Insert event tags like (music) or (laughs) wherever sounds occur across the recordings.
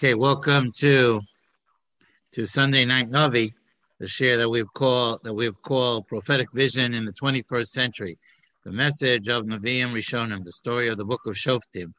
Okay, welcome to to Sunday Night Navi, the share that we've called that we've called prophetic vision in the 21st century, the message of Nevi'im Rishonim, the story of the book of Shoftim.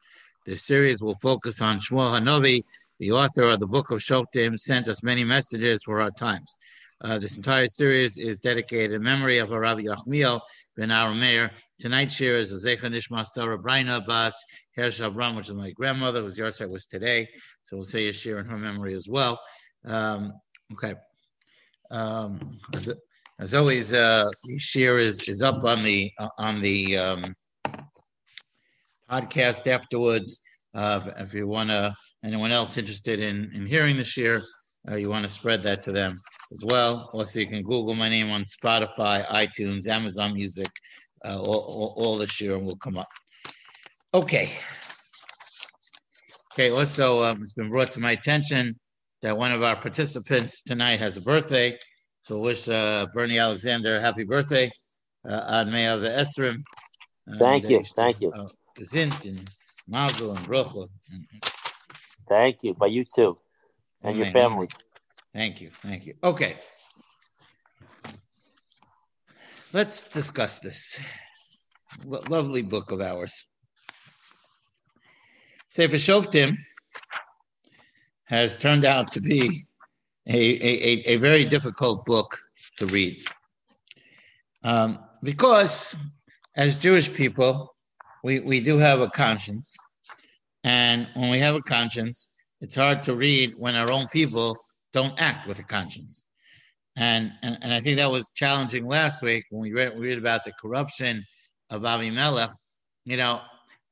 This series will focus on Shmuel Hanavi, the author of the book of Shoftim, sent us many messages for our times. Uh, this entire series is dedicated in memory of Rabbi Yachmiel ben Arameir. Tonight's share is a Nishma Sarah Braina Bas Hersh Avram, which is my grandmother, whose yahrzeit was today. So we'll say a share in her memory as well. Um, okay. Um, as, as, always, uh, share is, is up on the uh, on the um, podcast afterwards. Uh, if you want to, anyone else interested in, in hearing the share, uh, you want to spread that to them as well. Also, you can Google my name on Spotify, iTunes, Amazon Music, uh, all, all, all the share will come up. Okay. Okay, also, um, it's been brought to my attention that one of our participants tonight has a birthday. So, wish uh, Bernie Alexander a happy birthday uh, on May of the Esrim. Thank you. Thank you. Gesint and Mazel and. Thank you. By you too and your family. Thank you. Thank you. Okay. Let's discuss this lovely book of ours. Sefer Shoftim has turned out to be a, a, a very difficult book to read. Um, because as Jewish people, we, we do have a conscience. And when we have a conscience, it's hard to read when our own people don't act with a conscience. And, and, and I think that was challenging last week when we read, we read about the corruption of Avimelech. You know,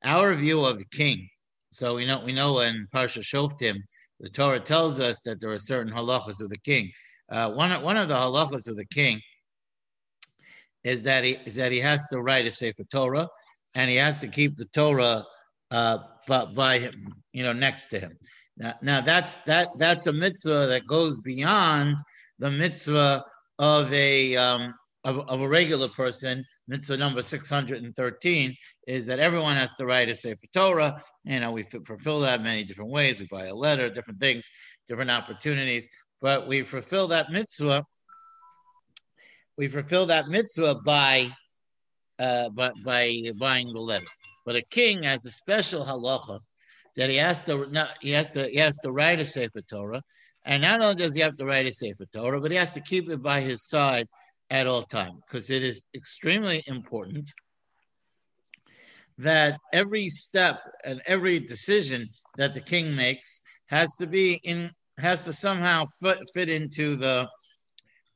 our view of the king. So we know we know in Parsha Shoftim, the Torah tells us that there are certain halachas of the king. Uh, one one of the halachas of the king is that he is that he has to write a sefer Torah, and he has to keep the Torah uh, by, by him, you know, next to him. Now, that's that that's a mitzvah that goes beyond the mitzvah of a um, of, of a regular person. Mitzvah number six hundred and thirteen is that everyone has to write a sefer Torah. You know, we fulfill that many different ways. We buy a letter, different things, different opportunities, but we fulfill that mitzvah. We fulfill that mitzvah by uh, by, by buying the letter. But a king has a special halacha that he has to he has to he has to write a Sefer Torah, and not only does he have to write a Sefer Torah, but he has to keep it by his side at all time because it is extremely important that every step and every decision that the king makes has to be in has to somehow fit, fit into the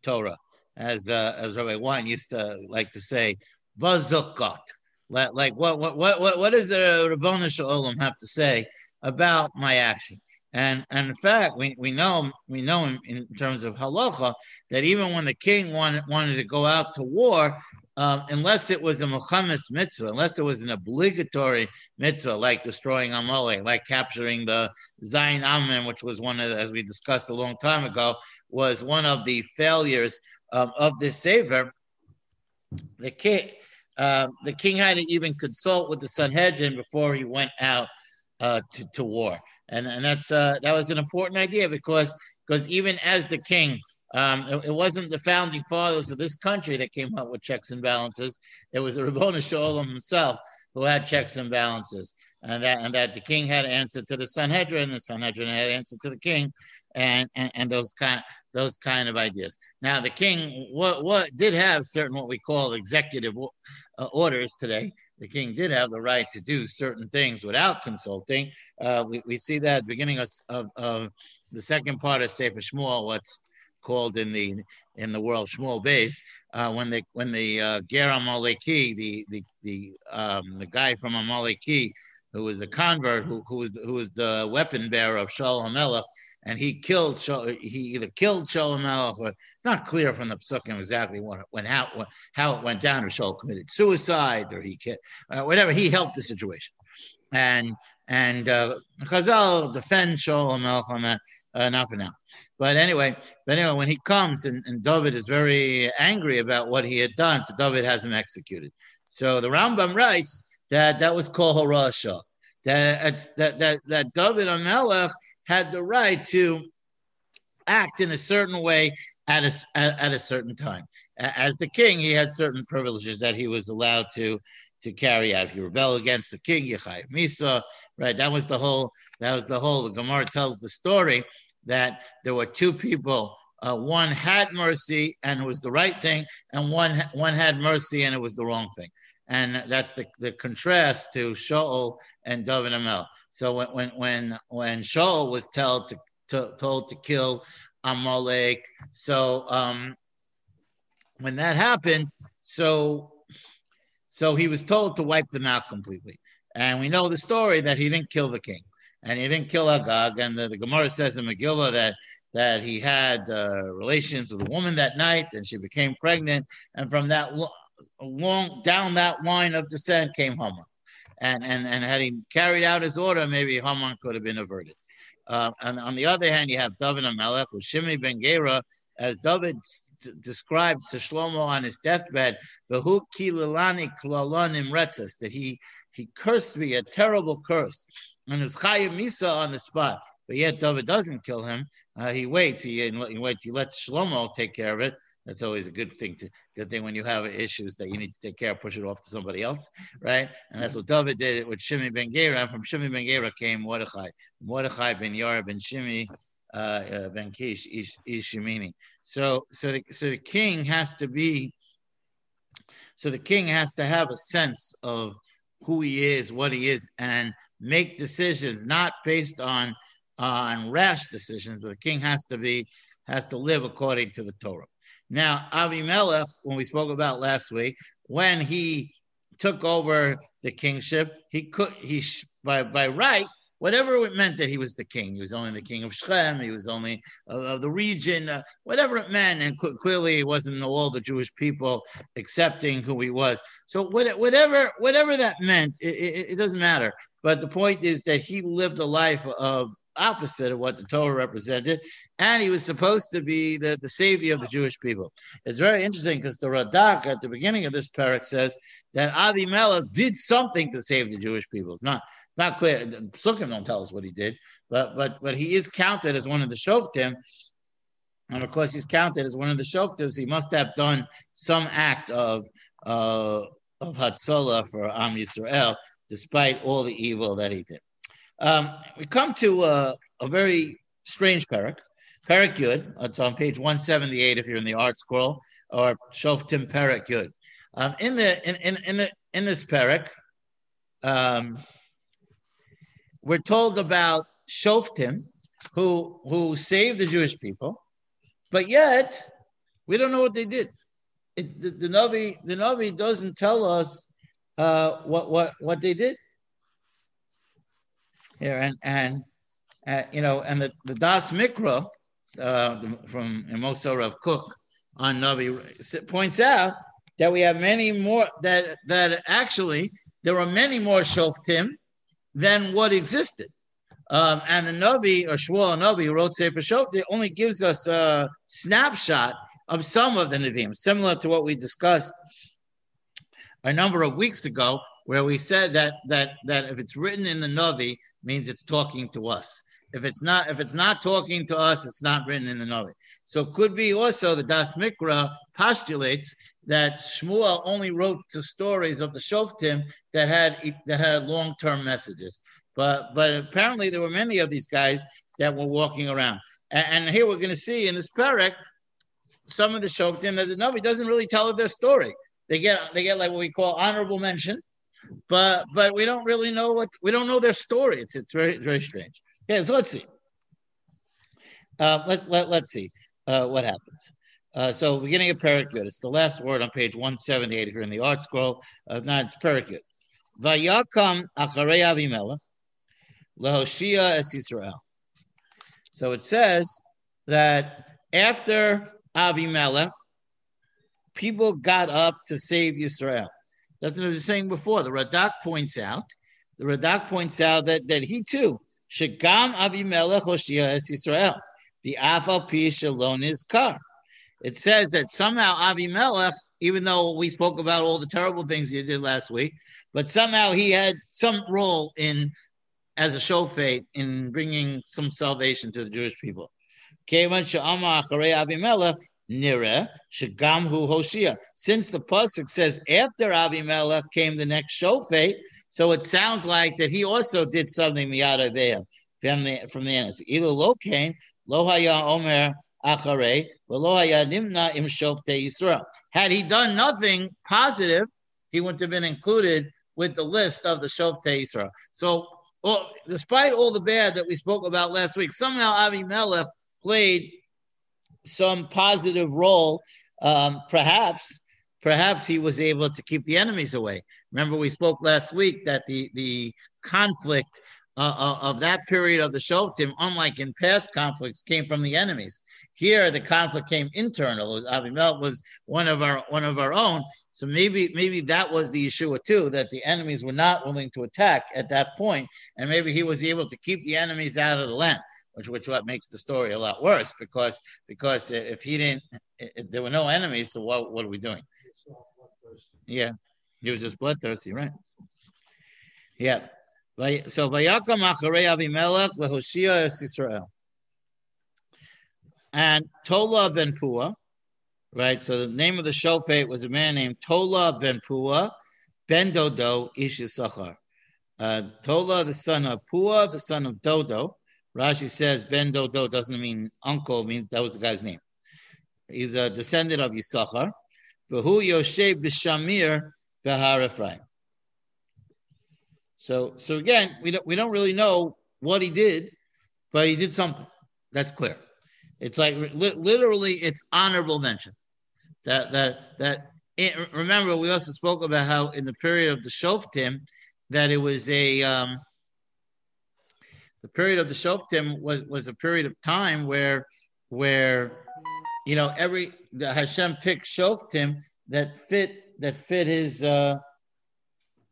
Torah, as uh, as Rabbi Wein used to like to say, bazukot. Like what what what what does the Rabboni Shalom have to say about my action? And and in fact, we, we know we know in, in terms of halacha that even when the king wanted wanted to go out to war, um, unless it was a milchemes mitzvah, unless it was an obligatory mitzvah like destroying Amalek, like capturing the Zayin Amen, which was one of, the, as we discussed a long time ago, was one of the failures um, of this saver. The king, uh, the king had to even consult with the Sanhedrin before he went out uh, to, to war, and and that's uh, that was an important idea because because even as the king, um, it, it, wasn't the founding fathers of this country that came up with checks and balances. It was the Rabboni Shalom himself who had checks and balances, and that and that the king had answer to the Sanhedrin, the Sanhedrin had answer to the king, and and, and those kind those kind of ideas. Now, the king what, what did have certain what we call executive uh, orders today. The king did have the right to do certain things without consulting. Uh, we, we see that beginning of, of, of, the second part of Sefer Shmuel, what's called in the in the world Shmuel Beis, uh, when the when the uh, Ger Amaleki, the the the um, the guy from Amaleki, who was a convert, who who was who was the weapon bearer of Shaul Hamelech, and he killed he either killed Shaul Melech or it's not clear from the psukim exactly when how how it went down. Or Shaul committed suicide, or he uh, whatever. He helped the situation, and and uh, Chazal defends Shaul Melech on that. Uh, not for now, but anyway, but anyway, when he comes and, and David is very angry about what he had done, so David has him executed. So the Rambam writes that that was called Horasha. That that that that David Amelech had the right to act in a certain way at a, at, a certain time. As the king, he had certain privileges that he was allowed to to carry out. If you rebel against the king, you Yechai Misa, right? That was the whole. That was the whole. The Gemara tells the story that there were two people. Uh, one had mercy and it was the right thing, and one one had mercy and it was the wrong thing. And that's the, the contrast to Shaul and David Amel. So when when when when Shaul was told to, to told to kill Amalek, so um, when that happened, so so he was told to wipe them out completely. And we know the story that he didn't kill the king and he didn't kill Agag. And the, the Gemara says in Megillah that that he had uh, relations with a woman that night and she became pregnant. And from that lo- long down that line of descent came Haman. And, and, and had he carried out his order, maybe Haman could have been averted. Uh, and on the other hand, you have David Melech with Shimi ben Gera, as David describes to Shlomo on his deathbed, "V'hu kililani klalanim retzes," that he he cursed me a terrible curse, and his chayim misa on the spot. But yet David doesn't kill him. Uh, he waits. He, he waits. He lets Shlomo take care of it. That's always a good thing to good thing when you have issues that you need to take care of, push it off to somebody else, right? And that's what David did with Shimi ben Gera. And from Shimi ben Gera came Mordechai. Mordechai ben Yar ben Shimi uh, uh, ben Kish Ish, Ishimini. So, so the, so the king has to be, so the king has to have a sense of who he is, what he is, and make decisions not based on on rash decisions, but the king has to be has to live according to the Torah. Now, Avimelech, when we spoke about last week, when he took over the kingship, he could he by by right whatever it meant that he was the king. He was only the king of Shechem. He was only of, of the region, uh, whatever it meant. And cl- clearly, it wasn't all the Jewish people accepting who he was. So what, whatever whatever that meant, it, it, it doesn't matter. But the point is that he lived a life of opposite of what the Torah represented, and he was supposed to be the, the savior of the Jewish people. It's very interesting because the Radak at the beginning of this parak says that Avimelech did something to save the Jewish people. It's not not clear. Psukim don't tell us what he did, but but but he is counted as one of the shoftim, and of course he's counted as one of the shoftim. He must have done some act of uh, of hatzalah for Am Yisrael, despite all the evil that he did. Um, we come to uh, a very strange parak. Parak Yud. It's on page 178 if you're in the ArtScroll, or Shoftim Parak Yud. Um, in the in, in, in the in this parak, um, we're told about Shoftim, who who saved the Jewish people, but yet we don't know what they did. It, the, the Navi the Navi doesn't tell us uh, what what what they did here, and and uh, you know, and the, the Das Mikra uh, from Mossad HaRav Kook on Navi points out that we have many more that that actually there are many more Shoftim than what existed. Um, and the Navi or Shmuel Navi wrote Sefer Shoftim only gives us a snapshot of some of the Nevi'im, similar to what we discussed a number of weeks ago, where we said that that that if it's written in the Navi, means it's talking to us. If it's not, if it's not talking to us, it's not written in the Navi. So it could be also the Das Mikra postulates that Shmuel only wrote the stories of the Shoftim that had that had long term messages. But but apparently there were many of these guys that were walking around. And, and here we're going to see in this parak some of the Shoftim that the Navi doesn't really tell their story. They get they get like what we call honorable mention, but but we don't really know what we don't know their story. It's it's very very strange. Yeah, so let's see. Uh, let, let, let's see uh, what happens. Uh, so beginning of Parakut, it's the last word on page 178 if you're in the ArtScroll. Uh, no, it's Parakut. Vayakam acharei Avimelech lehoshia es Yisrael. So it says that after Avimelech, people got up to save Yisrael. That's what I was saying before. The Radak points out, the Radak points out that, that he too, Shagam Avimelech Hoshia es Yisrael, the Afal Pi Shalon is Kar it says that somehow Avimelech, even though we spoke about all the terrible things he did last week, but somehow he had some role in as a shofet in bringing some salvation to the Jewish people. Nira Shagamhu Hoshia. Since the pasuk says after Avimelech came the next shofet, so it sounds like that he also did something miyada there from the from the end. Either lo came lo haya omer acharei lo haya nimna im shofte Yisrael. Had he done nothing positive, he wouldn't have been included with the list of the shofte Yisrael. So, well, despite all the bad that we spoke about last week, somehow Avimelech played some positive role, um, perhaps perhaps he was able to keep the enemies away. Remember, we spoke last week that the the conflict uh, uh of that period of the Shoftim, unlike in past conflicts, came from the enemies. Here, the conflict came internal. Avimelech was one of our one of our own. So maybe maybe that was the Yeshua too, that the enemies were not willing to attack at that point, and maybe he was able to keep the enemies out of the land which which what makes the story a lot worse because because if he didn't, if there were no enemies, so what what are we doing? Yeah, he was just bloodthirsty, right? Yeah. So Vayakam Acharei Avimelech leHoshia es Israel. And Tola ben Pua, right? So the name of the shofet was a man named Tola ben Pua, ben Dodo Ish Uh, Tola, the son of Pua, the son of Dodo, Rashi says Ben Dodo doesn't mean uncle, means that was the guy's name. He's a descendant of Yisachar. V'hu Yoshe b'Shamir b'Har Ephraim. So, so again, we don't we don't really know what he did, but he did something. That's clear. It's like li- literally, it's honorable mention. That that that. It, remember, we also spoke about how in the period of the Shoftim, that it was a um, the period of the Shoftim was was a period of time where where you know every the Hashem picked Shoftim that fit that fit his uh,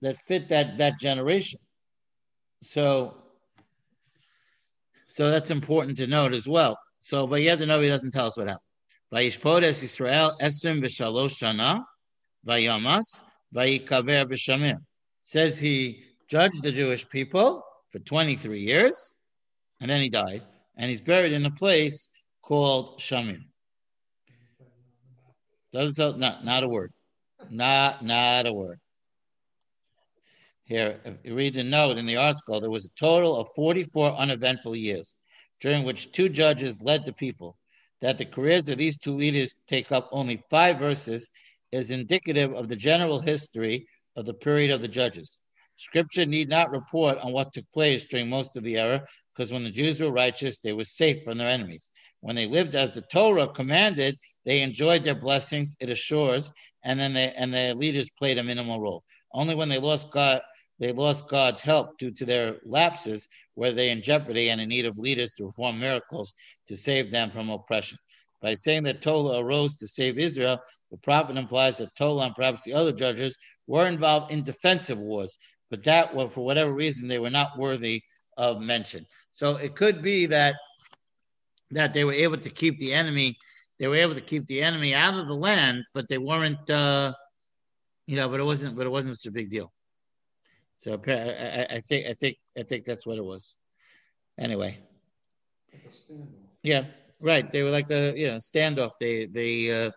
that fit that that generation. So so that's important to note as well. So, but yet the Navi doesn't tell us what happened. Vayishpodes Israel esrim b'shalosh shana vayamas vayikaber b'shamir. Says he judged the Jewish people for 23 years, and then he died, and he's buried in a place called Shamir. Does not not a word, not not a word. Here, read the note in the ArtScroll, there was a total of 44 uneventful years, during which two judges led the people. That the careers of these two leaders take up only five verses is indicative of the general history of the period of the judges. Scripture need not report on what took place during most of the era, because when the Jews were righteous, they were safe from their enemies. When they lived as the Torah commanded, they enjoyed their blessings, it assures, and then they and their leaders played a minimal role. Only when they lost God, they lost God's help due to their lapses, were they in jeopardy and in need of leaders to perform miracles to save them from oppression. By saying that Tola arose to save Israel, the prophet implies that Tola and perhaps the other judges were involved in defensive wars, but that well, for whatever reason they were not worthy of mention. So it could be that that they were able to keep the enemy, they were able to keep the enemy out of the land, but they weren't, uh, you know, but it wasn't, but it wasn't such a big deal. So I, I think, I think, I think that's what it was. Anyway, yeah, right. They were like a you know standoff. They they uh,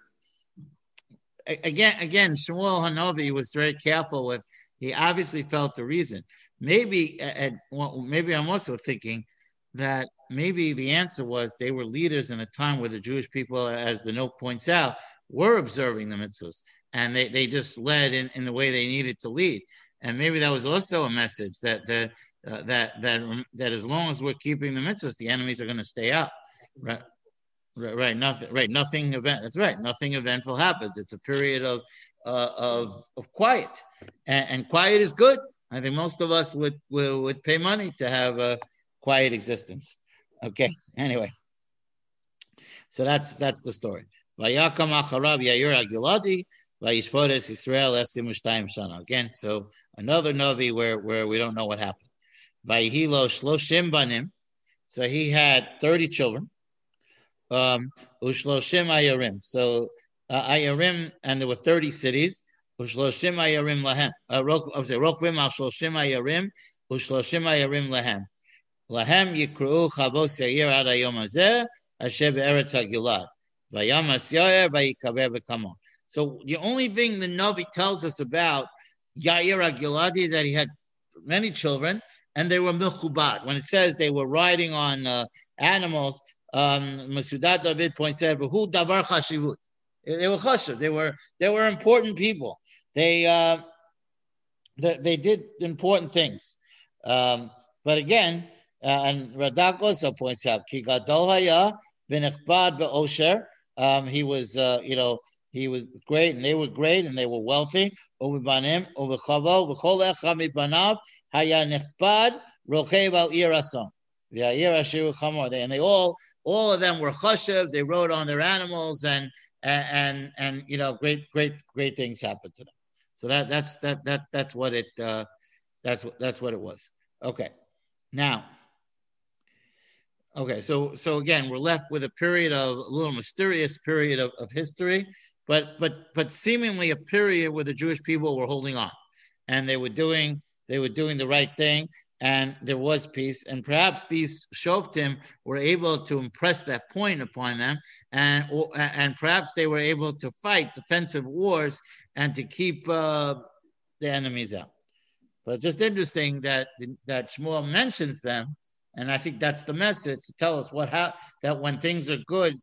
again again Shmuel Hanavi was very careful with he obviously felt the reason. Maybe, well, maybe I'm also thinking that maybe the answer was they were leaders in a time where the Jewish people, as the note points out, were observing the mitzvahs, and they, they just led in, in the way they needed to lead. And maybe that was also a message that the, uh, that that that as long as we're keeping the mitzvahs, the enemies are going to stay up. Right. Right, right, nothing, right, nothing event. That's right. Nothing eventful happens. It's a period of uh, of of quiet, and, and, quiet is good. I think most of us would, would would pay money to have a quiet existence. Okay. Anyway, so that's that's the story. Vayakam acharav Yair Agiladi vayishpodes Israel esim shana. Again, so another novi where where we don't know what happened. Vayhilo shloshim banim. So he had thirty children. Um, ushloshim ayarim. So uh, Ayarim, and there were 30 cities. Ushloshim Ayarim lahem. Uh, I was say Rokvim al Ayarim ushloshim ayarim lehem. Lehem yikru chavos yair ad hayom hazeh asher be'eretz hagilad. Vayamas yair vayikaber b'kamo. So the only thing the Navi tells us about Yair Agiladi is that he had many children and they were milchubad. When it says they were riding on uh, animals, um, Masudat David points out, "Who davar chashivut." They were chashiv. They were they were important people. They uh, they, they did important things. Um, but again, uh, and Radak also points out, "Ki gadol haya v'nechbad be'osher." Um, he was, uh, you know, he was great, and they were great, and they were wealthy. Over banim, over chavo, v'chol echad mibanav haya nechbad rochev al irason. And they all, all of them were chashiv. They rode on their animals, and and and, you know, great, great, great things happened to them. So that that's that that that's what it uh, that's that's what it was. Okay, now. Okay, so so again, we're left with a period of a little mysterious period of, of history, but but but seemingly a period where the Jewish people were holding on, and they were doing they were doing the right thing, and there was peace. And perhaps these shoftim were able to impress that point upon them, and or, and perhaps they were able to fight defensive wars and to keep uh, the enemies out. But it's just interesting that that Shmuel mentions them, and I think that's the message to tell us what how that when things are good,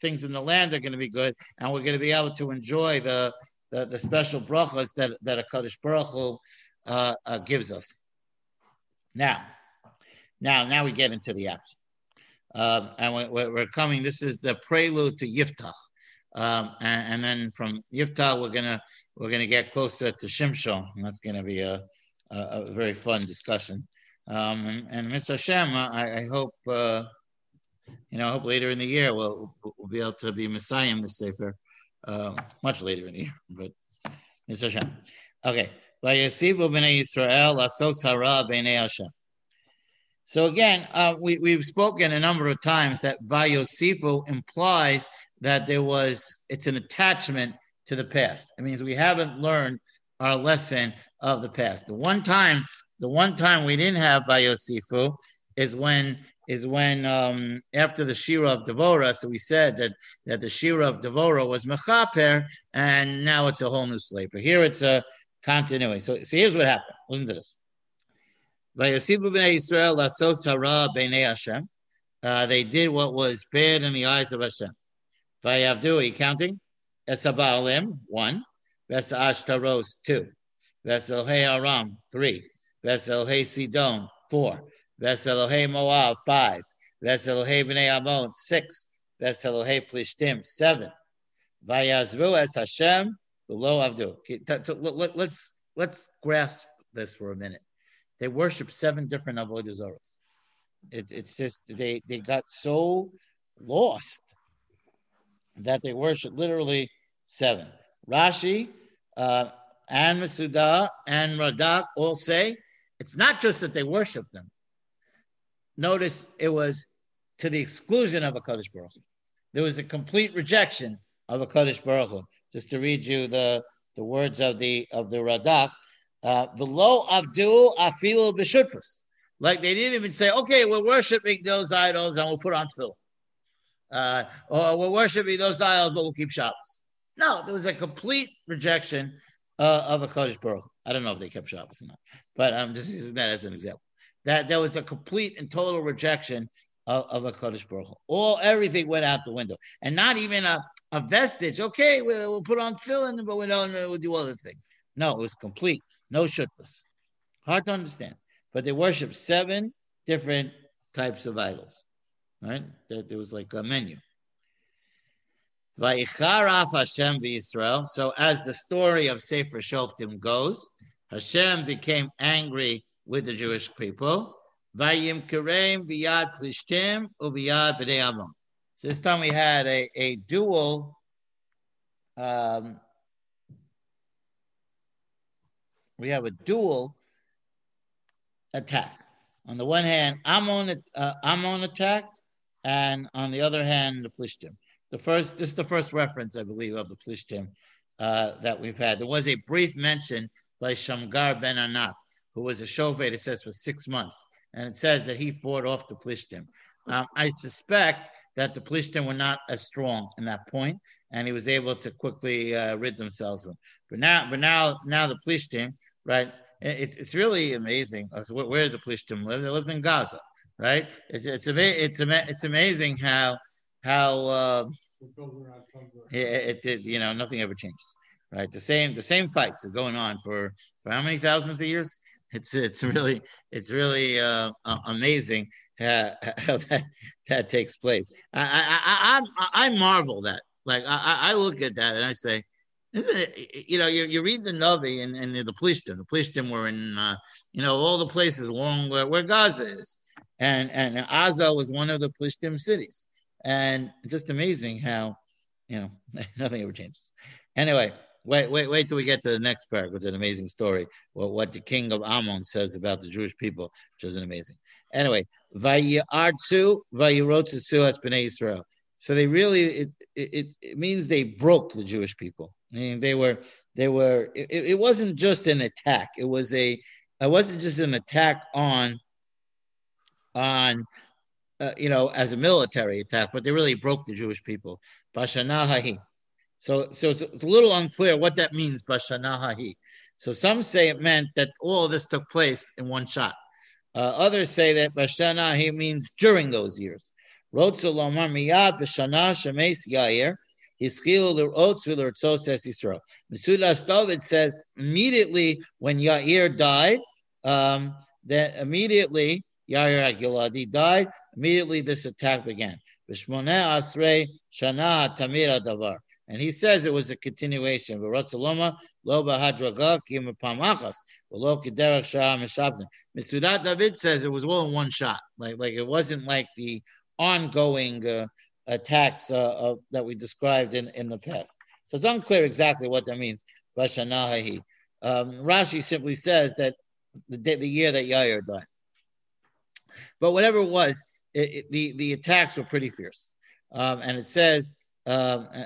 things in the land are going to be good, and we're going to be able to enjoy the the, the special brachas that that Hakadosh Baruch Hu, uh, uh, gives us. Now, now, now we get into the apps. Um, and we're, we're, coming. This is the prelude to Yiftach, um, and, and, then from Yiftach we're gonna we're gonna get closer to Shimshon, and that's gonna be a, a, a very fun discussion. Um, and, and Mirtzeh Hashem, I, I hope uh, you know, I hope later in the year we'll we'll be able to be Messiah in the Sefer, uh, much later in the year. But Mirtzeh Hashem, okay. So again, uh, we, we've spoken a number of times that Vayosifu implies that there was, it's an attachment to the past. It means we haven't learned our lesson of the past. The one time, the one time we didn't have Vayosifu is when is when um, after the Shira of Devora, so we said that that the Shira of Devora was Mechaper, and now it's a whole new slave. But here it's a continuing. So, so here's what happened. Listen to this. Uh, they did what was bad in the eyes of Hashem. Vayavdu, are you counting? Esabalim, one. Vesa Ashtaros, two. Vesa Aram, three. Vesa Sidon, four. Vesa Moab, five. Vesa Bnei Ammon, six. Vesa Plishtim, seven. Vayazvu es Hashem, Below Avdu. Let's let's grasp this for a minute. They worship seven different avodah zaros. It's it's just they they got so lost that they worship literally seven. Rashi uh, and Masuda and Radak all say it's not just that they worship them. Notice it was to the exclusion of Hakadosh Baruch. There was a complete rejection of Hakadosh Baruch just to read you the, the words of the of the Radak, uh, the lo avdu afilu b'shutfus. Like they didn't even say, okay, we're worshiping those idols and we'll put on tefillin. Uh, or we're worshiping those idols, but we'll keep Shabbos. No, there was a complete rejection uh, of Hakadosh Baruch. I don't know if they kept Shabbos or not, but I'm just using that as an example. That there was a complete and total rejection of, of Hakadosh Baruch. All everything went out the window, and not even a, a vestige. Okay, we'll, we'll put on tefillin, but we don't. We'll do other things. No, it was complete. No shutfas. Hard to understand, but they worship seven different types of idols. Right? There, there was like a menu. Hashem Israel. So as the story of Sefer Shoftim goes, Hashem became angry with the Jewish people. Vayim Kerem Viyad Plishtim Uviyad B'nei Ammon. So this time we had a, a dual um, we have a dual attack. On the one hand, Ammon, uh, Ammon attacked, and on the other hand, the Plishtim. The first, this is the first reference, I believe, of the Plishtim uh, that we've had. There was a brief mention by Shamgar ben Anat, who was a shofet, it says, for six months. And it says that he fought off the Plishtim. Um, I suspect that the Plishtim were not as strong in that point, and he was able to quickly uh, rid themselves of. But now, but now, now the Plishtim, right? It's it's really amazing. Where, where the Plishtim live? They lived in Gaza, right? It's it's it's it's amazing how how uh, it, it, you know nothing ever changes, right? The same the same fights are going on for for how many thousands of years? It's it's really it's really uh, amazing (laughs) how, that that takes place. I I I, I marvel that like I, I look at that and I say, isn't it? You know, you, you read the Navi and, and the Plishtim. The Plishtim were in, uh, you know, all the places along where, where Gaza is, and and Aza was one of the Plishtim cities, and just amazing how, you know, (laughs) nothing ever changes. Anyway, wait, wait, wait till we get to the next part, which is an amazing story. Well, what the king of Ammon says about the Jewish people, which is amazing. Anyway, Vayartsu, Vayirotsu as Bnei Israel. So they really it, it it means they broke the Jewish people. I mean, they were they were it, it wasn't just an attack. It was a it wasn't just an attack on on uh, you know as a military attack, but they really broke the Jewish people. Bashanahahi. So so it's, a little unclear what that means. Bashanahahi. So some say it meant that all this took place in one shot. Uh, others say that Bashanahi means during those years. Mesudas David says immediately when Yair died, um, that immediately Yair Agiladi died. Immediately this attack began. Shana tamira davar. And he says it was a continuation. V'rotzaloma lo b'hadraga kim pamachas v'lo kederach shah mishabne. Mitzudat David says it was all in one shot. Like like it wasn't like the ongoing uh, attacks uh, that we described in, in the past. So it's unclear exactly what that means. Vashanahi. Um, Rashi simply says that the, the year that Yair died. But whatever it was, it, it, the, the attacks were pretty fierce. Um, and it says, um, uh,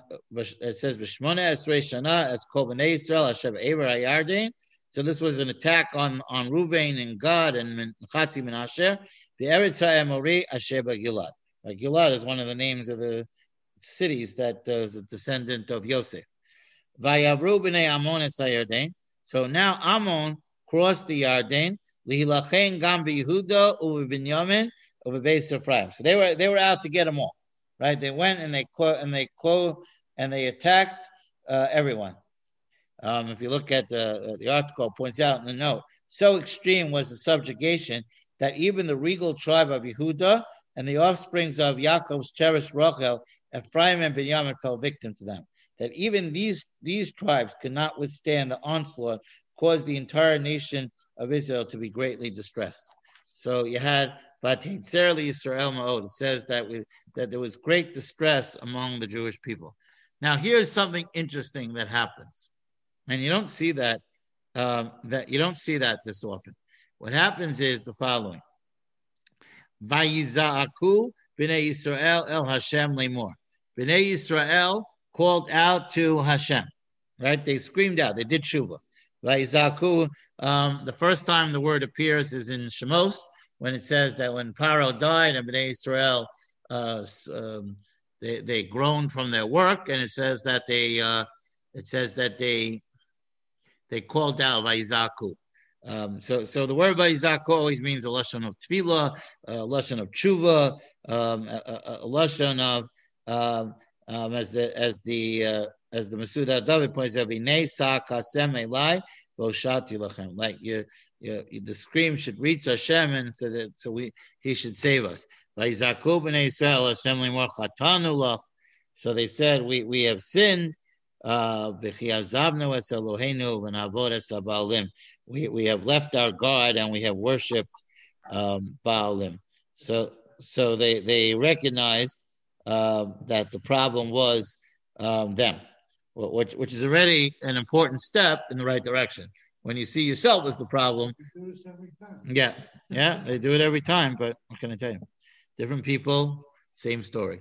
it says, B'shmona esrei shana as kol b'nei Yisrael Hashem Eber Hayardin. So this was an attack on on Ruvain and Gad and Chatzi Menasher. The Eretz Ha'emori Asher Gilad. Gilad is one of the names of the cities that uh, is a descendant of Yosef. Vayavru b'nei Amon es So now Ammon crossed the Yarden. Lihilachen gam b'Yehuda u'b'Binyamin u'b'Beis Ephraim. So they were they were out to get them all, right? They went and they clo- and they clo- and they attacked uh, everyone. Um, if you look at the, uh, the ArtScroll, points out in the note, so extreme was the subjugation that even the regal tribe of Yehuda and the offsprings of Yaakov's cherished Rachel, Ephraim and Benjamin fell victim to them. That even these, these tribes could not withstand the onslaught, caused the entire nation of Israel to be greatly distressed. So you had Vatitzer Israel Ma'od. It says that we, that there was great distress among the Jewish people. Now here's something interesting that happens, and you don't see that um, that you don't see that this often. What happens is the following: Vayizaaku b'nei Yisrael el Hashem lemor. B'nei Yisrael called out to Hashem. Right? They screamed out. They did tshuva. Vayizaku. Um, the first time the word appears is in Shemos when it says that when Paro died and Bnei Israel uh, um, they they groaned from their work, and it says that they uh, it says that they they called out Vayizaku. Um, so, so the word Vayizak always means a lashon of tefillah, a lashon of tshuva, um, a, a, lashon of um, um, as the as the uh, as the Masuda David points out, "V'nei kasem elai lachem." Like you, you, the scream should reach Hashem, and so that so we he should save us. So they said, "We we have sinned." Uh, we, we have left our God and we have worshipped um, Baalim. So so they they recognized uh, that the problem was um, them, which which is already an important step in the right direction. When you see yourself as the problem, yeah, yeah, they do it every time. But what can I tell you? Different people, same story.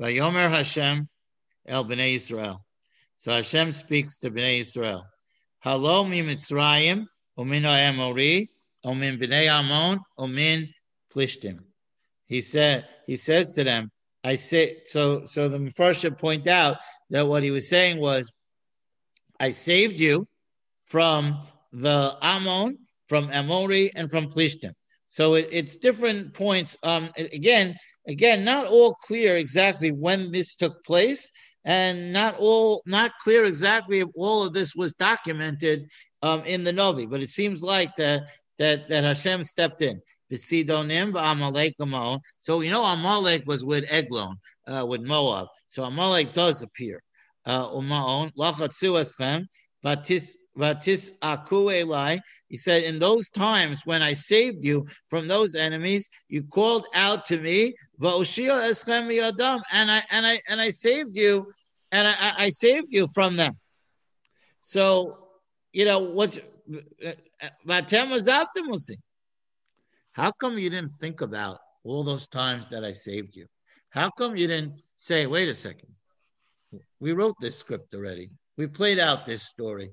Vayomer Hashem el bnei Israel. So Hashem speaks to bnei Israel. Halom Mitzrayim Umina Emori, Omin b'nei Amon, Omin plishtim. He said, he says to them, I say, so, so the Mepharshim point out that what he was saying was, I saved you from the Ammon, from Amori, and from Plishtim. So it, it's different points. Um, again, again, not all clear exactly when this took place, and not all not clear exactly if all of this was documented um, in the Novi. But it seems like that that that Hashem stepped in. Sidonim Amalek So you know Amalek was with Eglon, uh, with Moab. So Amalek does appear. Uh, Umaon lachatzu eschem vatis vatis aku elai. He said, in those times when I saved you from those enemies, you called out to me, eschem yadam, and I and I and I saved you, and I, I saved you from them. So you know what's vatem azaptimusi. How come you didn't think about all those times that I saved you? How come you didn't say, wait a second, we wrote this script already. We played out this story.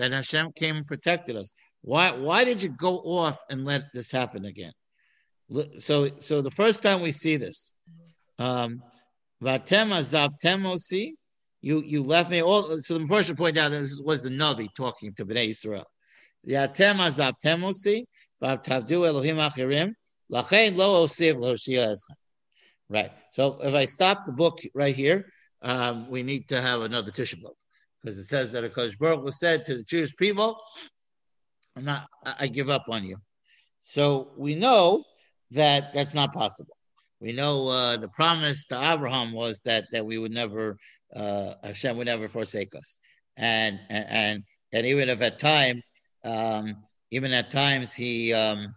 And Hashem came and protected us. Why why did you go off and let this happen again? So so the first time we see this, um, you you left me all so the first point out that this was the Navi talking to Bnei Israel. Yatem azavtem osi, v'avtavdu Elohim achirim, lachein lo osiv Right. So if I stop the book right here, um, we need to have another Tisha B'av because it says that a Baruch was said to the Jewish people, "I'm not. I give up on you." So we know that that's not possible. We know uh, the promise to Abraham was that that we would never, uh, Hashem would never forsake us, and and, and even if at times, um, even at times he um,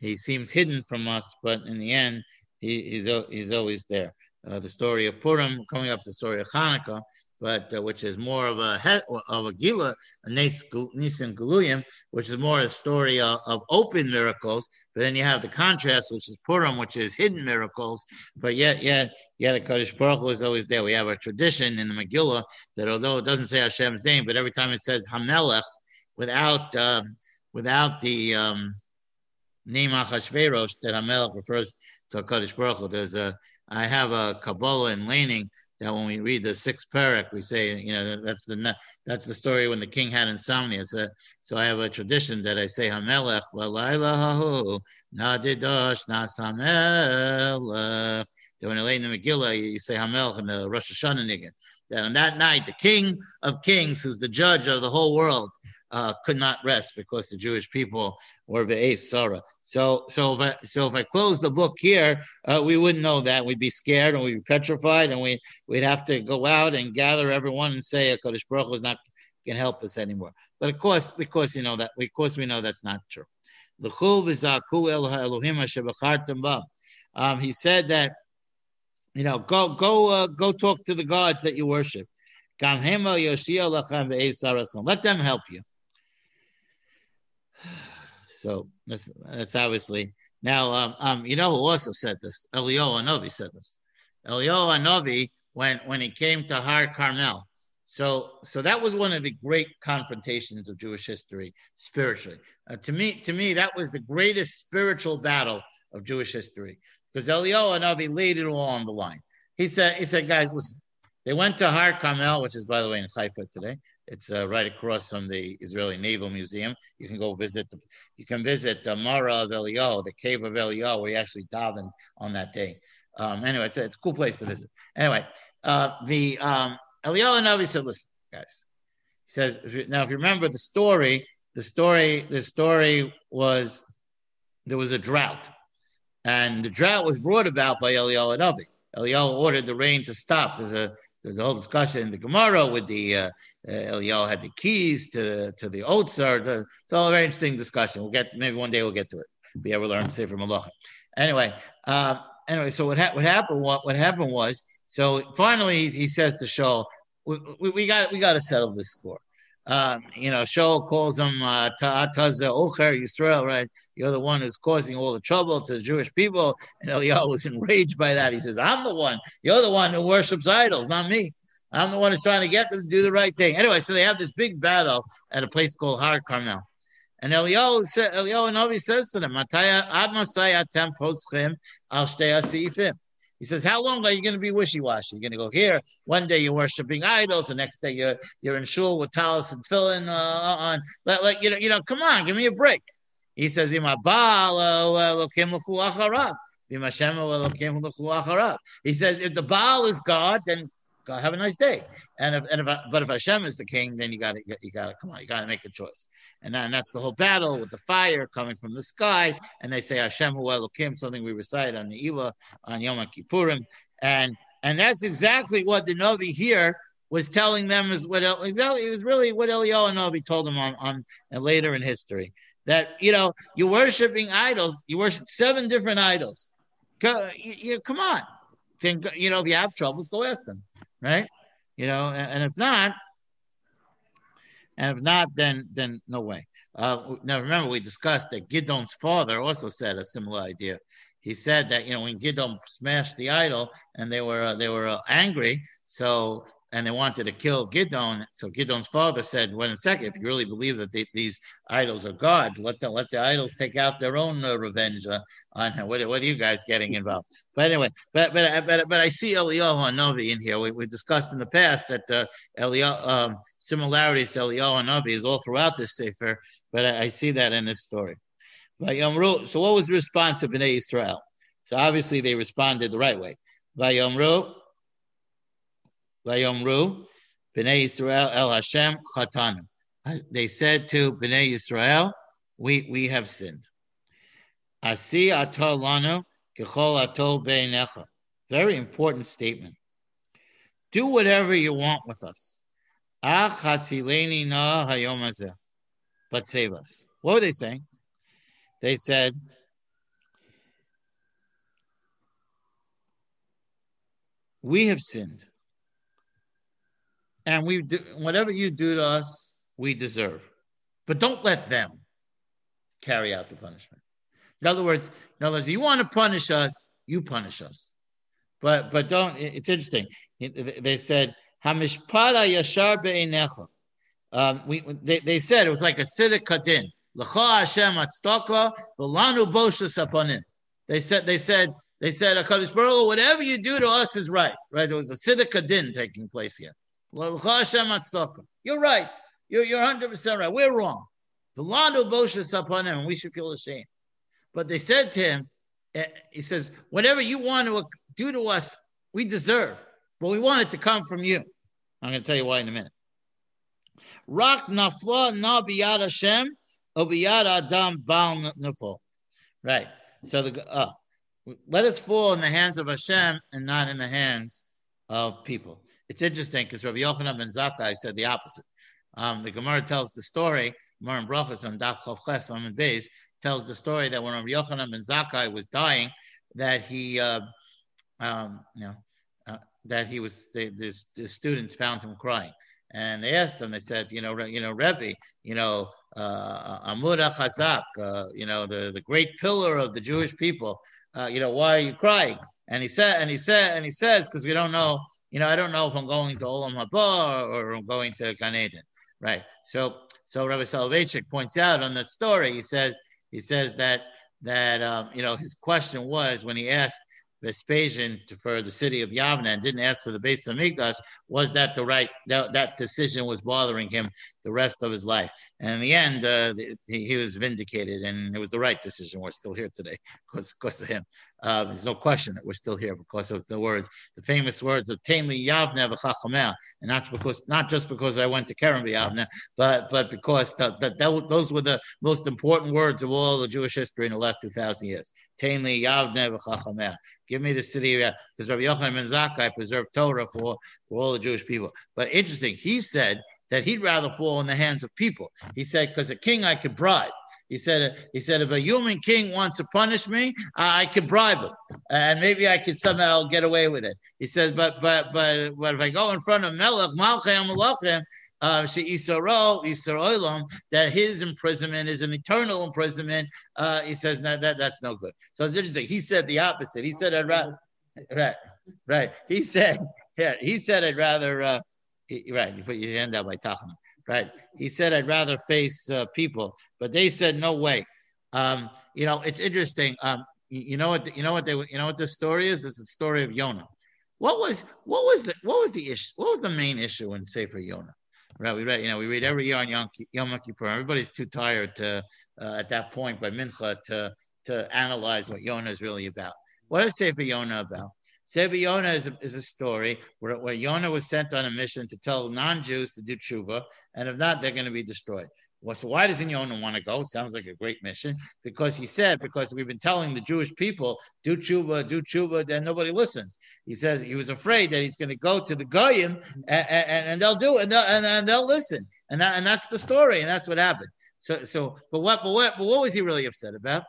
he seems hidden from us, but in the end, he, he's he's always there. Uh, the story of Purim, coming up the story of Hanukkah, but uh, which is more of a of a gila, a nisan galuyim, which is more a story of, of, open miracles. But then you have the contrast, which is Purim, which is hidden miracles. But yet, yet, yet, Hakadosh Baruch Hu is always there. We have a tradition in the Megillah that although it doesn't say Hashem's name, but every time it says Hamelech, without uh, without the um, name Achashverosh, that Hamelech refers to Kaddish Baruch Hu. There's a I have a Kabbalah in leining that when we read the sixth parak, we say, you know, that's the that's the story when the king had insomnia. So, so I have a tradition that I say Hamelech Hahu Nadidosh Nasamelech. That when I lay in the Megillah, you say Hamelech in the Rosh Hashanah again. That on that night, the King of Kings, who's the judge of the whole world, uh, could not rest because the Jewish people were be'ez Sarah. So, so if I, so if I close the book here, uh, we wouldn't know that. We'd be scared and we'd be petrified, and we we'd have to go out and gather everyone and say, "Hakadosh Baruch was not can help us anymore." But of course, because you know that, of course, we know that's not true. Um, he said that, you know, go go uh, go talk to the gods that you worship. Let them help you. So that's, that's obviously now. Um, um, you know who also said this? Eliyahu Anovi said this. Eliyahu Anovi when when he came to Har Carmel. So so that was one of the great confrontations of Jewish history spiritually. Uh, to me, to me, that was the greatest spiritual battle of Jewish history because Eliyahu Anovi laid it all on the line. He said, he said, guys, listen. They went to Har Carmel, which is by the way in Haifa today. It's uh, right across from the Israeli Naval Museum. You can go visit. The, you can visit the Me'ara of Eliyahu, the cave of Eliyahu, where he actually davened on that day. Um, anyway, it's a, it's a cool place to visit. Anyway, uh, the um, Eliyahu Navi said, "Listen, guys," he says. Now, if you remember the story, the story, the story was there was a drought, and the drought was brought about by Eliyahu Navi. Eliyahu ordered the rain to stop. There's a there's a whole discussion in the Gemara with the uh, uh, Eliyahu had the keys to to the Otzar. It's all a very interesting discussion. We'll get maybe one day we'll get to it. Able to learn Sefer Malacha. Anyway, uh, anyway, so what ha- what happened? What what happened was so finally he, he says to Shaul, we, we, we got we got to settle this score. Um, you know, Shaul calls him uh, Ta'ataza Ocher Yisrael, right? You're the one who's causing all the trouble to the Jewish people. And Eliyahu was enraged by that. He says, I'm the one. You're the one who worships idols, not me. I'm the one who's trying to get them to do the right thing. Anyway, so they have this big battle at a place called Har Carmel. And Eliyahu, sa- Eliyahu Navi says to them, "Mataya ad masai atem poschem al shtei asifim." He says, "How long are you going to be wishy-washy? You're going to go here one day you're worshiping idols, the next day you're you're in shul with talis and tefillin uh, uh on. Like, like you know, you know, come on, give me a break." He says, "Ima baal uh, uh, elokim l'chu he says, if the Baal is God, then Have a nice day. And if, and if, but if Hashem is the king, then you got to, you got to come on, you got to make a choice. And, that, and that's the whole battle with the fire coming from the sky. And they say Hashem Hu Elokim, something we recite on the Ela on Yom Kippurim, and and that's exactly what the Novi here was telling them is what exactly it was really what Eliyahu Novi told them on on uh, later in history that you know you're worshiping idols, you worship seven different idols. You, you, come on, think you know if you have troubles, go ask them right? You know, and, and if not, and if not, then then no way. Uh, now remember, we discussed that Gidon's father also said a similar idea. He said that you know when Gidon smashed the idol and they were uh, they were uh, angry, so and they wanted to kill Gidon. So Gidon's father said, "Wait a second, if you really believe that they, these idols are God, let the let the idols take out their own uh, revenge uh, on him. What, what, are you guys getting involved?" But anyway, but but but, but I see Eliyahu Hanavi in here. We, we discussed in the past that uh, Eliyahu um, similarities to Eliyahu Hanavi is all throughout this sefer, but I, I see that in this story. So what was the response of Bnei Israel? So obviously they responded the right way. Vayomru Vayomru, Bnei El Hashem Chatanu. Uh, they said to Bnei Israel, we, we have sinned. Asi lanu kechol atol beinecha. Very important statement. Do whatever you want with us. Ach hatzileni na hayom But save us. What were they saying? They said, we have sinned and we do whatever you do to us, we deserve. But don't let them carry out the punishment. In other words, in other words, you want to punish us, you punish us. But but don't. It's interesting. They said Hamishpara Yashar Be'enecha. Um, we they, they said it was like a tziduk hadin. L'cha Hashem atztaka v'lanu boshus aponim. They said they said they said Hakadosh Baruch whatever you do to us is right. Right. There was a tziduk hadin taking place here. You're right. You're, you're 100% right. We're wrong. The Lando Boshas upon him, we should feel ashamed. But they said to him, eh, he says, whatever you want to do to us, we deserve. But we want it to come from you. I'm going to tell you why in a minute. Rak nafla na biyad Hashem, adam. Right. So the uh, let us fall in the hands of Hashem and not in the hands of people. It's interesting because Rabbi Yochanan ben Zakkai said the opposite. Um, the Gemara tells the story, Gemara and Brachas on Daf Chav Ches on Beis tells the story that when Rabbi Yochanan ben Zakkai was dying, that he, uh, um, you know, uh, that he was, the, the, the, students found him crying. And they asked him, they said, you know, you know, Rebbe, you know, uh, Amura Chazak, uh, you know, the, the great pillar of the Jewish people, uh, you know, why are you crying? And he said, and he said, and he says, because we don't know you know, I don't know if I'm going to Olam Haba or, I'm going to Gan Eden, right? So, so Rabbi Soloveitchik points out on the story. He says, he says that that um, you know his question was when he asked Vespasian to, for the city of Yavna and didn't ask for the base of Migdash, was that the right, that, that decision was bothering him the rest of his life. And in the end, uh, he, he, was vindicated and it was the right decision. We're still here today because, because of him. Uh, there's no question that we're still here because of the words, the famous words of Tamli Yavne v'chachameh, and not because, not just because I went to Keren Yavne, but, but because the, the, that, those were the most important words of all the Jewish history in the last 2,000 years. Tamli Yavne v'chachameh. Give me the city of because Rabbi Yochanan ben Zakkai preserved Torah for, for all the Jewish people. But interesting, he said that he'd rather fall in the hands of people. He said, because a king I could bribe. He said, he said, if a human king wants to punish me, I, I could bribe him, and maybe I could somehow get away with it. He says, but but but but if I go in front of Melech Malchem Malachim, uh, that his imprisonment is an eternal imprisonment. Uh, he says no, that that's no good. So it's interesting. He said the opposite. He said, I'd rather, right, right. He said, (laughs) yeah, he said, I'd rather, uh, right. You put your hand out by Tachanun. Right? He said, "I'd rather face uh, people," but they said, "No way." Um, you know, it's interesting. Um, you, you, know what? You know what they? You know what this story is? It's the story of Yonah. What was what was the what was the issue? What was the main issue in Sefer Yonah? Right, we read, you know, we read every year on Yom, Yom Kippur. Everybody's too tired to, uh, at that point by Mincha to to analyze what Yonah is really about. What is Sefer Yonah about? Sefer Yonah is a, is a story where, where Yonah was sent on a mission to tell non-Jews to do tshuva, and if not, they're going to be destroyed. Well, so why doesn't Yonah want to go? Sounds like a great mission. Because he said, because we've been telling the Jewish people, do tshuva, do tshuva, then nobody listens. He says he was afraid that he's going to go to the goyim and, and, and they'll do it and they'll, and, and they'll listen. And that, and that's the story. And that's what happened. So, so, but what, but what, but what was he really upset about?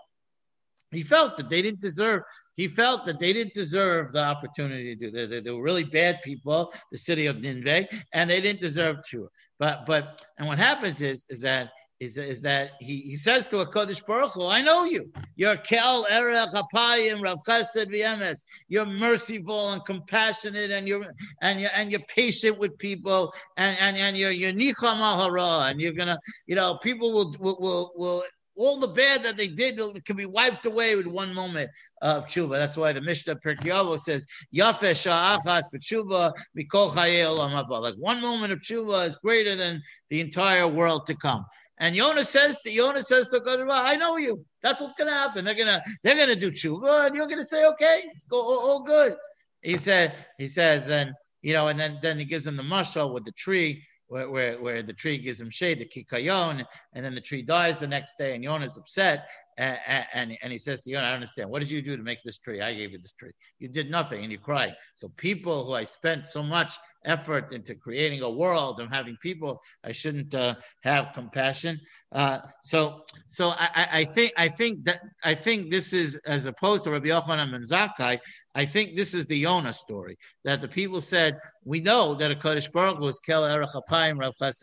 He felt that they didn't deserve. He felt that they didn't deserve the opportunity to do. They, they, they were really bad people, the city of Nineveh, and they didn't deserve to. But but and what happens is is that is, is that he, he says to Hakadosh Baruch Hu, I know you. You're Kel Erech Apayim Rav Chesed V'Emes. You're merciful and compassionate, and you're and you're and you're patient with people, and and, and you're you're Nicham Ahara, and you're gonna, you know, people will will will, will all the bad that they did can be wiped away with one moment of tshuva. That's why the Mishnah Pirkei says, "Yafe sha'achas b'tshuva mikol chayei Like one moment of tshuva is greater than the entire world to come. And Yonah says to Yonah says to God, I know you. That's what's gonna happen. They're gonna they're gonna do tshuva, and you're gonna say, okay, it's go all, all good. He said, he says, and you know, and then then he gives him the mashal with the tree where, where, where, the tree gives him shade, the kikayon, and then the tree dies the next day, and Yonah is upset, and, and, and he says to Yonah, I understand, what did you do to make this tree? I gave you this tree. You did nothing, and you cry. So people who I spent so much effort into creating a world and having people, I shouldn't uh, have compassion. Uh, so, so I, I, think I think that I think this is as opposed to Rabbi Yochanan ben Zakkai. I think this is the Yonah story that the people said we know that Hakadosh Baruch is Kel Erech Apayim Rav Chesed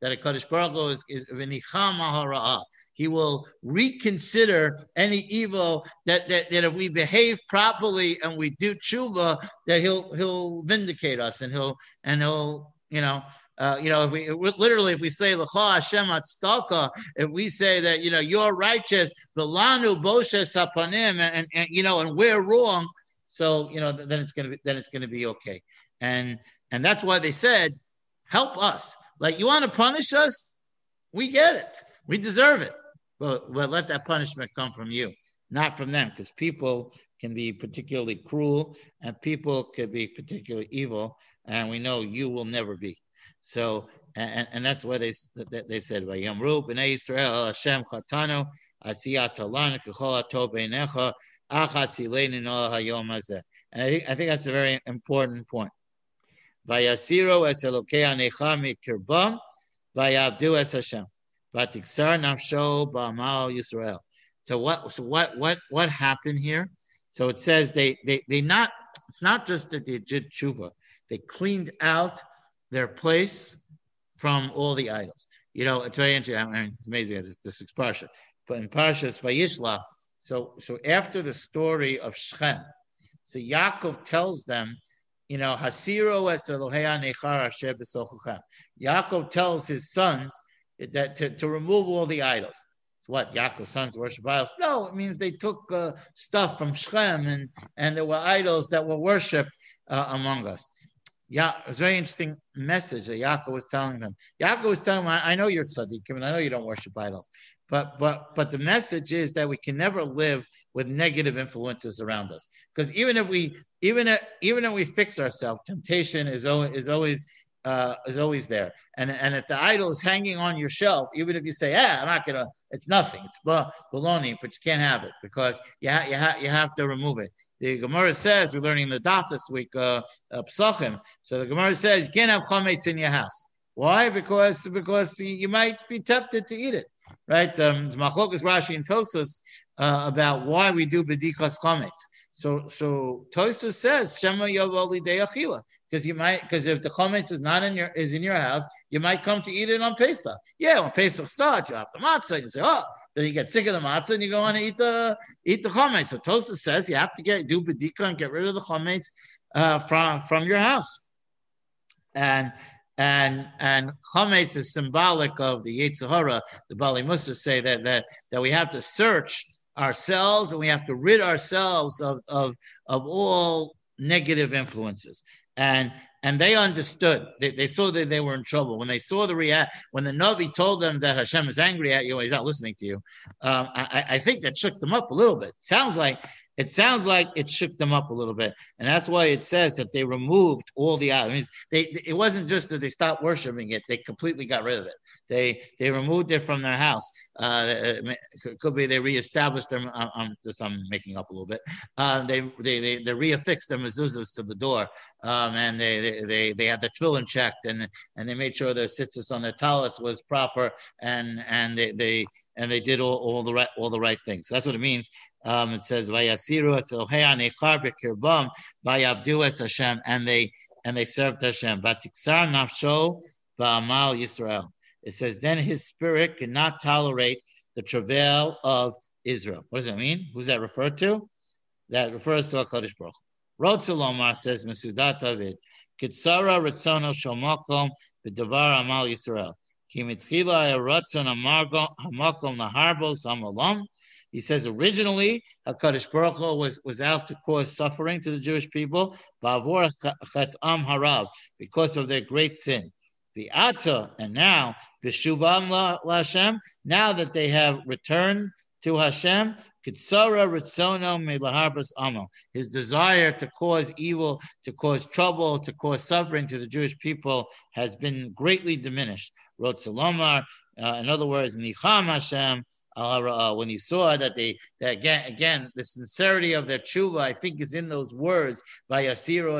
that Hakadosh Baruch Hu is Hara'ah he will reconsider any evil that, that, that if we behave properly and we do tshuva, that he'll he'll vindicate us and he'll and he'll you know uh, you know if we literally if we say Hashem if we say that you know you're righteous, the lanu boshes sapanim, and, and you know and we're wrong, so you know then it's gonna be then it's gonna be okay, and and that's why they said help us. Like you want to punish us, we get it. We deserve it. But, but let that punishment come from you, not from them, because people can be particularly cruel and people can be particularly evil, and we know you will never be. So, and, and that's what they they said. Vayamru b'nei Israel Hashem chatanu asiyat talan k'chol atov. And I think I think that's a very important point. Vayasiro es elokei anecha mikirbam vayavdu es Hashem. Vatiksar nafsho ba'amal Yisrael. So what? So what? What? What happened here? So it says they they they not. It's not just that they did tshuva. They cleaned out their place from all the idols. You know, it's very interesting. I mean, it's amazing. This, this is but in Parshas Vayishlach. So so after the story of Shechem, so Yaakov tells them you know, Hasiro es Nechar Asher Yaakov tells his sons that to, to remove all the idols. So what Yaakov's sons worship idols? No, it means they took uh, stuff from Shechem and and there were idols that were worshipped uh, among us. Yeah, it was a very interesting message that Yaakov was telling them. Yaakov was telling them, I know you're tzaddikim and I know you don't worship idols, but but but the message is that we can never live with negative influences around us because even if we even if, even if we fix ourselves, temptation is always is always uh, is always there. And and if the idol is hanging on your shelf, even if you say, "Yeah, I'm not gonna," it's nothing. It's baloney, but you can't have it because you ha- you, ha- you have to remove it. The Gemara says we're learning the daf this week, uh, uh, Psachim. So the Gemara says you can't have chametz in your house. Why? Because because you might be tempted to eat it, right? Um, Machlokas Rashi and Tosfos uh, about why we do bedikas chametz. So so Tosfos says Shema Yavoli Deyachila because you might because if the chametz is not in your is in your house, you might come to eat it on Pesach. Yeah, when Pesach starts, you have the matzah. And you say, oh, then you get sick of the matzah and you go on to eat the eat the chametz. So Tosfos says you have to get do bedika and get rid of the chametz uh, from from your house. And and and chametz is symbolic of the Yetzer Hara. The Baalei Mussar say that that that we have to search ourselves and we have to rid ourselves of of of all negative influences. And and they understood. They, they saw that they were in trouble when they saw the react. When the Navi told them that Hashem is angry at you, he's not listening to you. Um, I, I think that shook them up a little bit. Sounds like it sounds like it shook them up a little bit, and that's why it says that they removed all the idols. They it wasn't just that they stopped worshiping it; they completely got rid of it. They they removed it from their house. Uh, could be they reestablished them. I'm, I'm just I'm making up a little bit. Uh, they, they they they reaffixed their mezuzahs to the door, um, and they, they they they had the tefillin checked, and and they made sure the tzitzis on their talus was proper, and and they they and they did all, all the right all the right things. That's what it means. Um, it says Vayasiru Kirbam Vayavdu es Hashem, and they and they served Hashem. Vatiksar Nafsho Ba'amal Yisrael. It says then his spirit cannot tolerate the travail of Israel. What does that mean? Who's that referred to? That refers to Hakadosh Baruch. Rod Salomar says Mesudat David. Kitsara Ritzono Shomokom V'Davar Amal Yisrael. He says originally Hakadosh Baruch Hu was was out to cause suffering to the Jewish people, because of their great sin. The ata and now b'shubam Hashem. Now that they have returned to Hashem, His desire to cause evil, to cause trouble, to cause suffering to the Jewish people has been greatly diminished. Wrote Salomar, uh, in other words, Nicham Hashem, uh, when he saw that they that again again the sincerity of their tshuva I think is in those words by Yasiru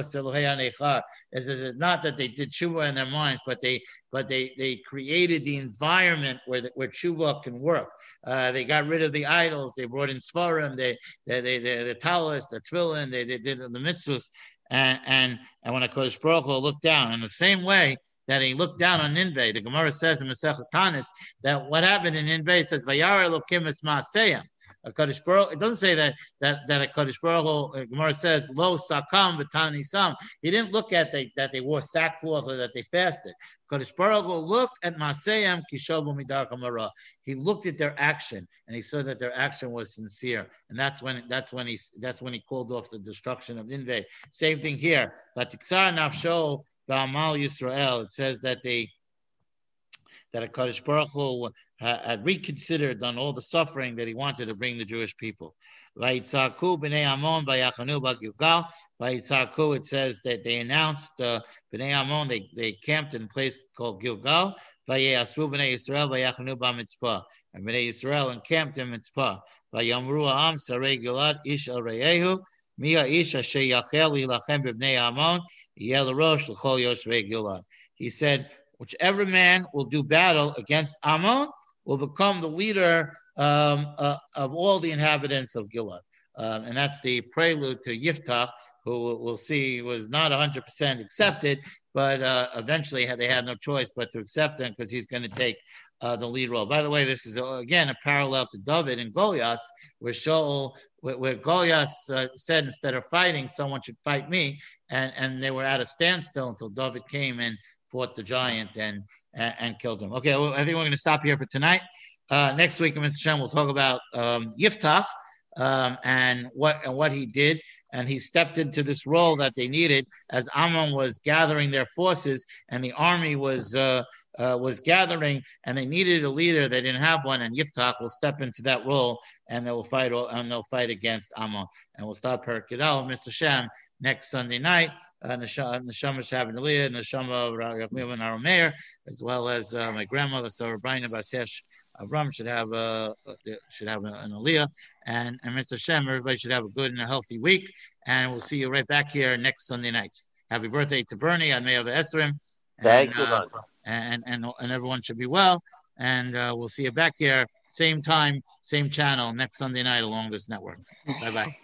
It's not that they did tshuva in their minds, but they but they they created the environment where the, where tshuva can work. Uh, they got rid of the idols. They brought in svarim. They they they, they the talis, the tefillin. They they did the mitzvahs. And and and when Hakadosh Baruch Hu looked down in the same way that he looked down on Ninveh. The Gemara says in Maseches Taanis that what happened in Ninveh says Vayara Elokim es Maaseyam. Hakadosh Baruch, it doesn't say that that that Hakadosh Baruch uh, Gemara says lo sakam v'tani sam. He didn't look at they, that they wore sackcloth or that they fasted. Hakadosh Baruch looked at Maseyam kishovu midar kamara. He looked at their action and he saw that their action was sincere, and that's when that's when he that's when he called off the destruction of Ninveh. Same thing here. Vatiksar nafsho Ba'amal Yisrael, it says that they that Hakadosh Baruch Hu had reconsidered on all the suffering that he wanted to bring the Jewish people. It says that they announced uh, b'nei Amon, they, they camped in a place called Gilgal. B'nei b'Mitzpah. And b'nei Yisrael encamped in Mitzpah. Vayamru Am sarei Gilad ish He said, whichever man will do battle against Ammon will become the leader um, uh, of all the inhabitants of Gilad. Um, and that's the prelude to Yiftach, who we'll see was not 100% accepted, but uh, eventually they had no choice but to accept him because he's going to take uh, the lead role. By the way, this is uh, again a parallel to David and Goliath, where Shaul, where, where Goliath uh, said instead of fighting, someone should fight me, and and they were at a standstill until David came and fought the giant and and, and killed him. Okay, well, I think we're going to stop here for tonight. Uh, next week, Mirtzeh Hashem, we'll talk about um, Yiftach um, and what and what he did and he stepped into this role that they needed as Ammon was gathering their forces and the army was uh, uh, was gathering, and they needed a leader. They didn't have one, and Yiftach will step into that role, and they will fight. And they'll fight against Ammon, and we'll start Perikidal, Mirtzeh Hashem, next Sunday night. And the Shama Shabbat Aliyah and the Shama and our mayor, as well as uh, my grandmother, Sarah Brian Basesh Avram should have a should have an Aliyah, and and Mirtzeh Hashem, everybody should have a good and a healthy week, and we'll see you right back here next Sunday night. Happy birthday to Bernie. I may have Esrim. Thank you, uh, and, and and everyone should be well. And uh, we'll see you back here, same time, same channel next Sunday night along this network. Bye bye.